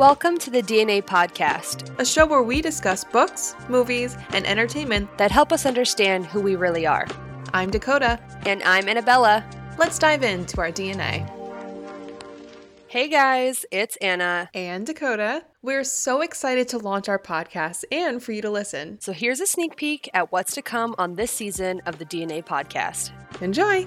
Welcome to the DNA Podcast a show where we discuss books, movies, and entertainment. that help us understand who we really are. I'm Dakota. And I'm Annabella. Let's dive into our DNA. Hey guys, it's Anna. And Dakota, we're so excited to launch our podcast and for you to listen. So here's a sneak peek at what's to come on this season of the DNA Podcast. Enjoy!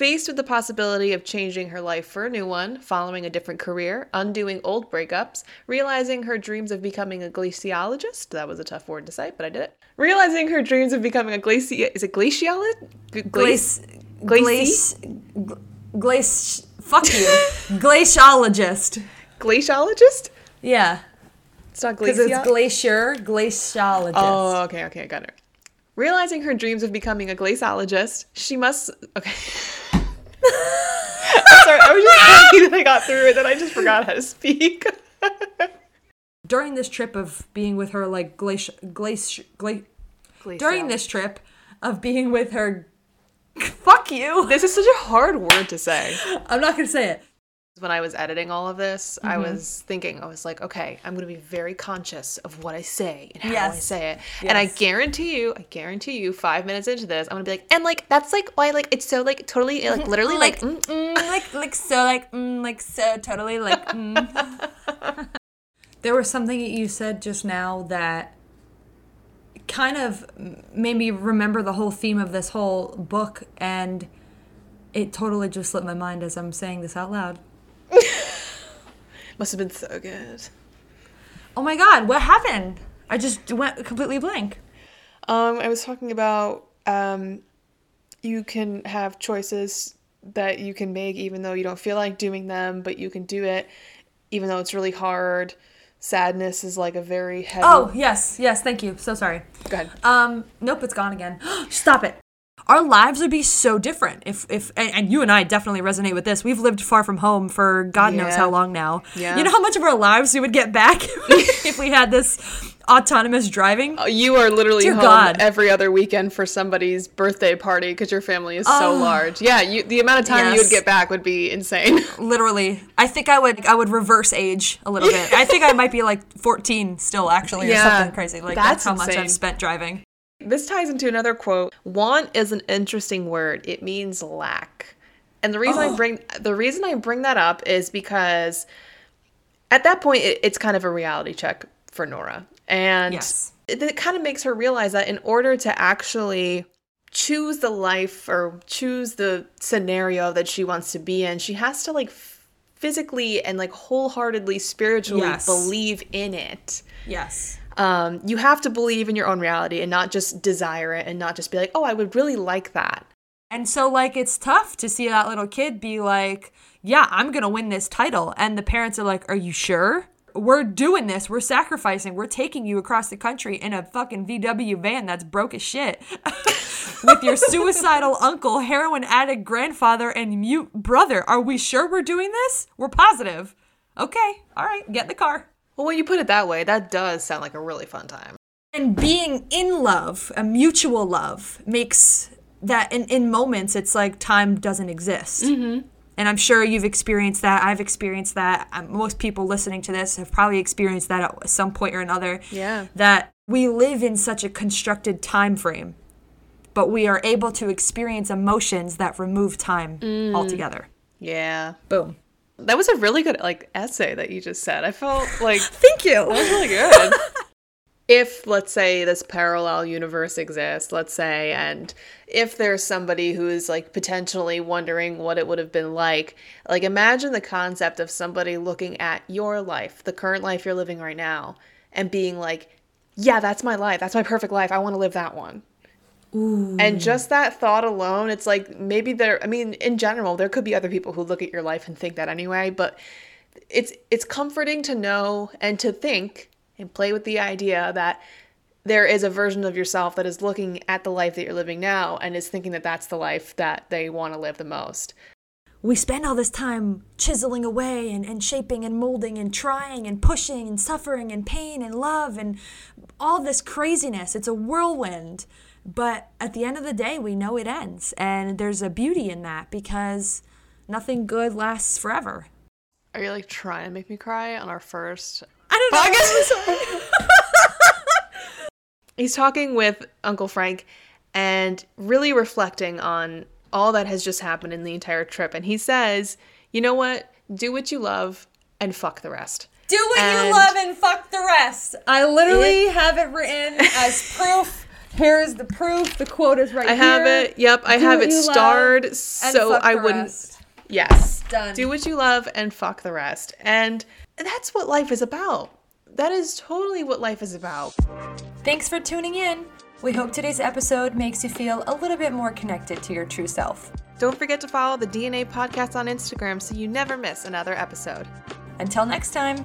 Faced with the possibility of changing her life for a new one, following a different career, undoing old breakups, realizing her dreams of becoming a glaciologist, that was a tough word to say, but I did it. Realizing her dreams of becoming a glaci is it glaciologist? Glace, glace- glace, fuck you, glaciologist. glaciologist? Yeah, It's not because glaciologist. it's glacier, glaciologist. Oh, okay, okay, I got it. Realizing her dreams of becoming a glaciologist, she must. Okay. Sorry, I was just happy that I got through it, and I just forgot how to speak. During this trip of being with her, like glacier, glacier, gla- during this trip of being with her, fuck you. this is such a hard word to say. I'm not gonna say it. When I was editing all of this, I Mm-hmm. was thinking, I was like, okay, I'm going to be very conscious of what I say and how I say it. And I guarantee you, I guarantee you, five minutes into this, I'm going to be like, and like, that's like why, like, it's so, like, totally, like, literally, like, like, mm, like, like so, like, mm, like so, totally, like. Mm. there was something that you said just now that kind of made me remember the whole theme of this whole book, and it totally just slipped my mind as I'm saying this out loud. Must have been so good. Oh my god, what happened? I just went completely blank. Um, I was talking about um, you can have choices that you can make even though you don't feel like doing them, but you can do it even though it's really hard. Sadness is like a very heavy. Oh, yes, yes, thank you. So sorry. go ahead. Um, nope, it's gone again. Stop it. Our lives would be so different if, if and, you and I definitely resonate with this. We've lived far from home for God knows how long now. Yeah. You know how much of our lives we would get back if we had this autonomous driving? Oh, you are literally Dear home God. every other weekend for somebody's birthday party because your family is so Oh. large. Yeah, you, the amount of time you would get back would be insane. Literally. I think I would I would reverse age a little bit. I think I might be like 14 still actually or something crazy. Like that's, that's how much. I've spent driving. This ties into another quote. Want is an interesting word. It means lack. And the reason Oh. I bring the reason I bring that up is because at that point it, it's kind of a reality check for Nora. And Yes. it, it kind of makes her realize that in order to actually choose the life or choose the scenario that she wants to be in, she has to like physically and like wholeheartedly spiritually Yes. believe in it Yes. Um, you have to believe in your own reality and not just desire it and not just be like, oh, I would really like that. And so, like, it's tough to see that little kid be like, yeah, I'm going to win this title. And the parents are like, are you sure? We're doing this. We're sacrificing. We're taking you across the country in a fucking VW van that's broke as shit. With your suicidal uncle, heroin addict grandfather, and mute brother. Are we sure we're doing this? We're positive. Okay. All right. Get in the car. Well, when you put it that way, that does sound like a really fun time. And being in love, a mutual love, makes that in, in moments it's like time doesn't exist. Mm-hmm. And I'm sure you've experienced that. I've experienced that. Um, most people listening to this have probably experienced that at some point or another. Yeah. That we live in such a constructed time frame, but we are able to experience emotions that remove time altogether. Yeah. Boom. That was a really good like essay that you just said. I felt like Thank you. It was really good. if let's say this parallel universe exists, let's say, and if there's somebody who is like potentially wondering what it would have been like, like imagine the concept of somebody looking at your life, the current life you're living right now, and being like, yeah, that's my life. That's my perfect life. I want to live that one. And just that thought alone, it's like maybe there I mean, in general, there could be other people who look at your life and think that anyway, but it's it's comforting to know and to think and play with the idea that there is a version of yourself that is looking at the life that you're living now and is thinking that that's the life that they want to live the most. we spend all this time chiseling away and, and shaping and molding and trying and pushing and suffering and pain and love and all this craziness. It's a whirlwind. But at the end of the day, we know it ends. And there's a beauty in that because nothing good lasts forever. Are you like trying to make me cry on our first I don't know. he's talking with Uncle Frank and really reflecting on all that has just happened in the entire trip. And he says, you know what? Do what you love and fuck the rest. Do what And- you love and fuck the rest. I literally It- have it written as proof. Here's the proof. The quote is right here. I here. have it. Yep, I Do have it starred so I wouldn't. rest. Yes. Done. Do what you love and fuck the rest. And that's what life is about. That is totally what life is about. Thanks for tuning in. We hope today's episode makes you feel a little bit more connected to your true self. Don't forget to follow the DNA podcast on Instagram so you never miss another episode. Until next time.